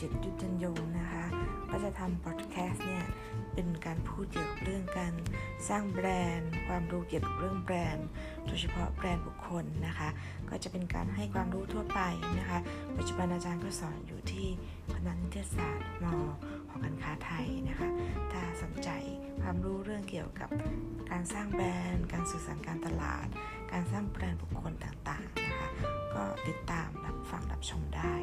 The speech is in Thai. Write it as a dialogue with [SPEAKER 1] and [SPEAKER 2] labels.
[SPEAKER 1] จิตยุทธยงนะคะ ก็จะทำพอดแคสต์เนี่ยเป็นการพูดเกี่ยวกับเรื่องการสร้างแบรนด์ ความรู้เกี่ยวกับเรื่องแบรนด์ โดยเฉพาะแบรนด์บุคคลนะคะ ก็จะเป็นการให้ความรู้ทั่วไปนะคะ ปัจจุบันอาจารย์ก็สอนอยู่ที่คณะนิเทศศาสตร์มหอการค้าไทยนะคะ ถ้าสนใจความรู้เรื่องเกี่ยวกับการสร้างแบรนด์ การสื่อสารการตลาด การสร้างแบรนด์บุคคลต่างๆนะคะ ก็ติดตามรับฟังรับชมได้